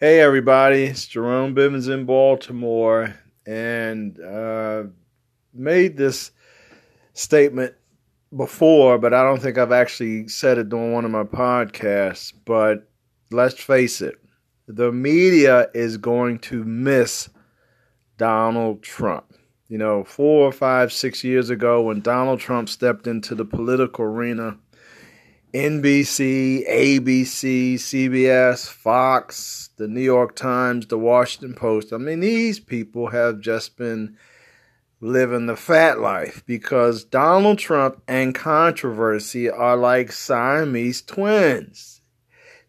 Hey, everybody, it's Jerome Bivens in Baltimore, and uh, made this statement before, but I don't think I've actually said it during one of my podcasts. But let's face it, the media is going to miss Donald Trump. You know, four or five, six years ago, when Donald Trump stepped into the political arena, NBC, ABC, CBS, Fox, the New York Times, the Washington Post. I mean, these people have just been living the fat life because Donald Trump and controversy are like Siamese twins.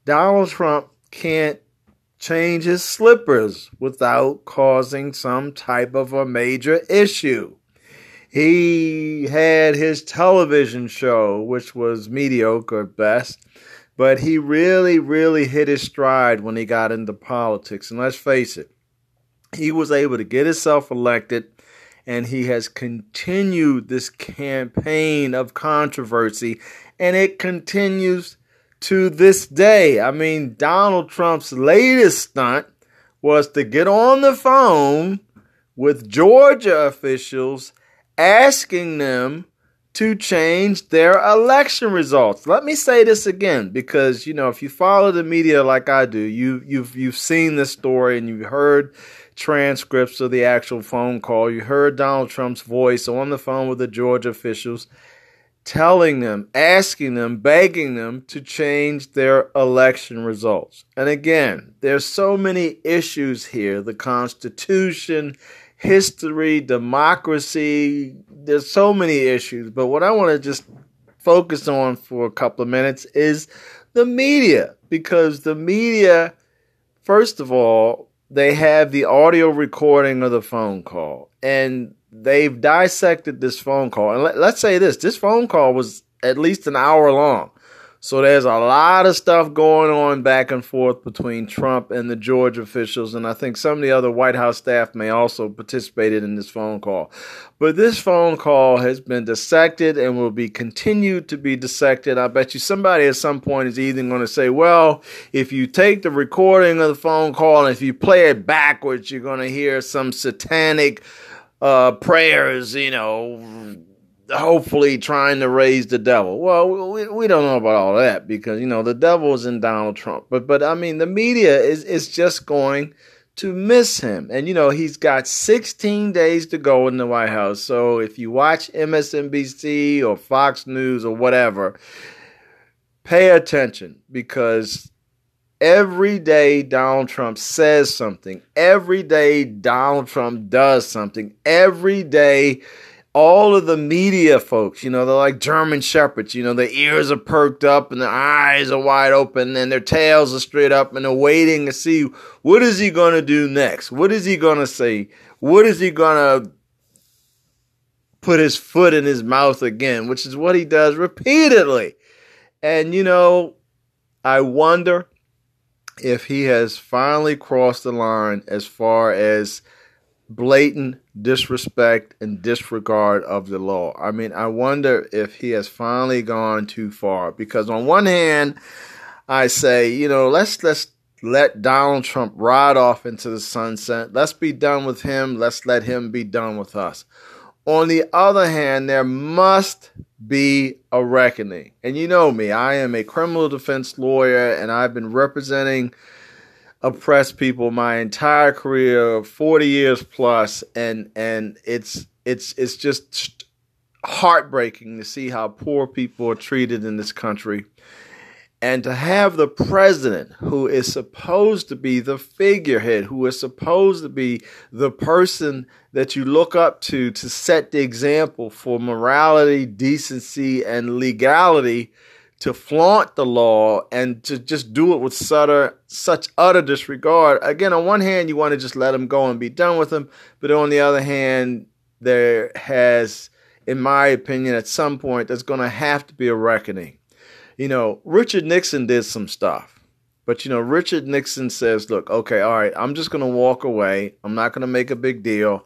Donald Trump can't change his slippers without causing some type of a major issue. He had his television show, which was mediocre at best, but he really, really hit his stride when he got into politics. And let's face it, he was able to get himself elected and he has continued this campaign of controversy, and it continues to this day. I mean, Donald Trump's latest stunt was to get on the phone with Georgia officials asking them to change their election results. Let me say this again because you know if you follow the media like I do, you you've you've seen this story and you've heard transcripts of the actual phone call. You heard Donald Trump's voice on the phone with the Georgia officials telling them, asking them, begging them to change their election results. And again, there's so many issues here, the Constitution, history, democracy, there's so many issues, but what I want to just focus on for a couple of minutes is the media because the media first of all they have the audio recording of the phone call and they've dissected this phone call. And let, us say this this phone call was at least an hour long. So there's a lot of stuff going on back and forth between Trump and the Georgia officials, and I think some of the other White House staff may also participated in this phone call. But this phone call has been dissected and will be continued to be dissected. I bet you somebody at some point is either going to say, "Well, if you take the recording of the phone call and if you play it backwards, you're going to hear some satanic." Uh, prayers, you know, hopefully trying to raise the devil. Well, we, we don't know about all that because you know the devil is in Donald Trump. But but I mean the media is is just going to miss him. And you know, he's got 16 days to go in the White House. So if you watch MSNBC or Fox News or whatever, pay attention because every day Donald Trump says something. Every day Donald Trump does something. Every day all of the media folks, you know, they're like German shepherds, you know, their ears are perked up and their eyes are wide open and their tails are straight up and they're waiting to see what is he going to do next? What is he going to say? What is he going to put his foot in his mouth again, which is what he does repeatedly. And you know, I wonder if he has finally crossed the line as far as blatant disrespect and disregard of the law. I mean, I wonder if he has finally gone too far because on one hand, I say, you know, let's let's let Donald Trump ride off into the sunset. Let's be done with him. Let's let him be done with us. On the other hand, there must be a reckoning. And you know me, I am a criminal defense lawyer and I've been representing oppressed people my entire career, 40 years plus, and and it's it's it's just heartbreaking to see how poor people are treated in this country. And to have the president, who is supposed to be the figurehead, who is supposed to be the person that you look up to to set the example for morality, decency, and legality, to flaunt the law and to just do it with such, such utter disregard. Again, on one hand, you want to just let him go and be done with him, but on the other hand, there has, in my opinion, at some point, there's going to have to be a reckoning. You know, Richard Nixon did some stuff. But you know, Richard Nixon says, "Look, okay, all right, I'm just going to walk away. I'm not going to make a big deal.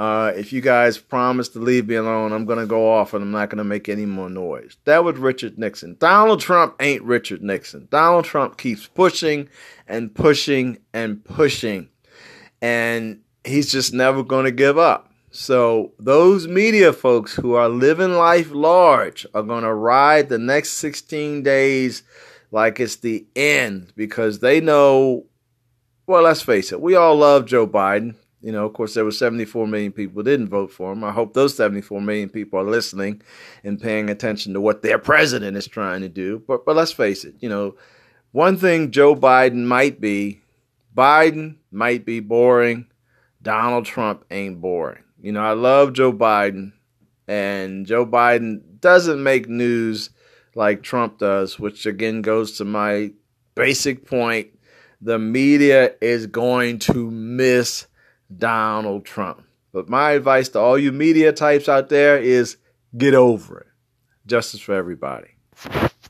Uh, if you guys promise to leave me alone, I'm going to go off and I'm not going to make any more noise. That was Richard Nixon. Donald Trump ain't Richard Nixon. Donald Trump keeps pushing and pushing and pushing. And he's just never going to give up. So, those media folks who are living life large are going to ride the next 16 days like it's the end because they know, well, let's face it, we all love Joe Biden. You know, of course, there were 74 million people who didn't vote for him. I hope those 74 million people are listening and paying attention to what their president is trying to do. But, but let's face it, you know, one thing Joe Biden might be Biden might be boring. Donald Trump ain't boring. You know, I love Joe Biden, and Joe Biden doesn't make news like Trump does, which again goes to my basic point. The media is going to miss Donald Trump. But my advice to all you media types out there is get over it. Justice for everybody.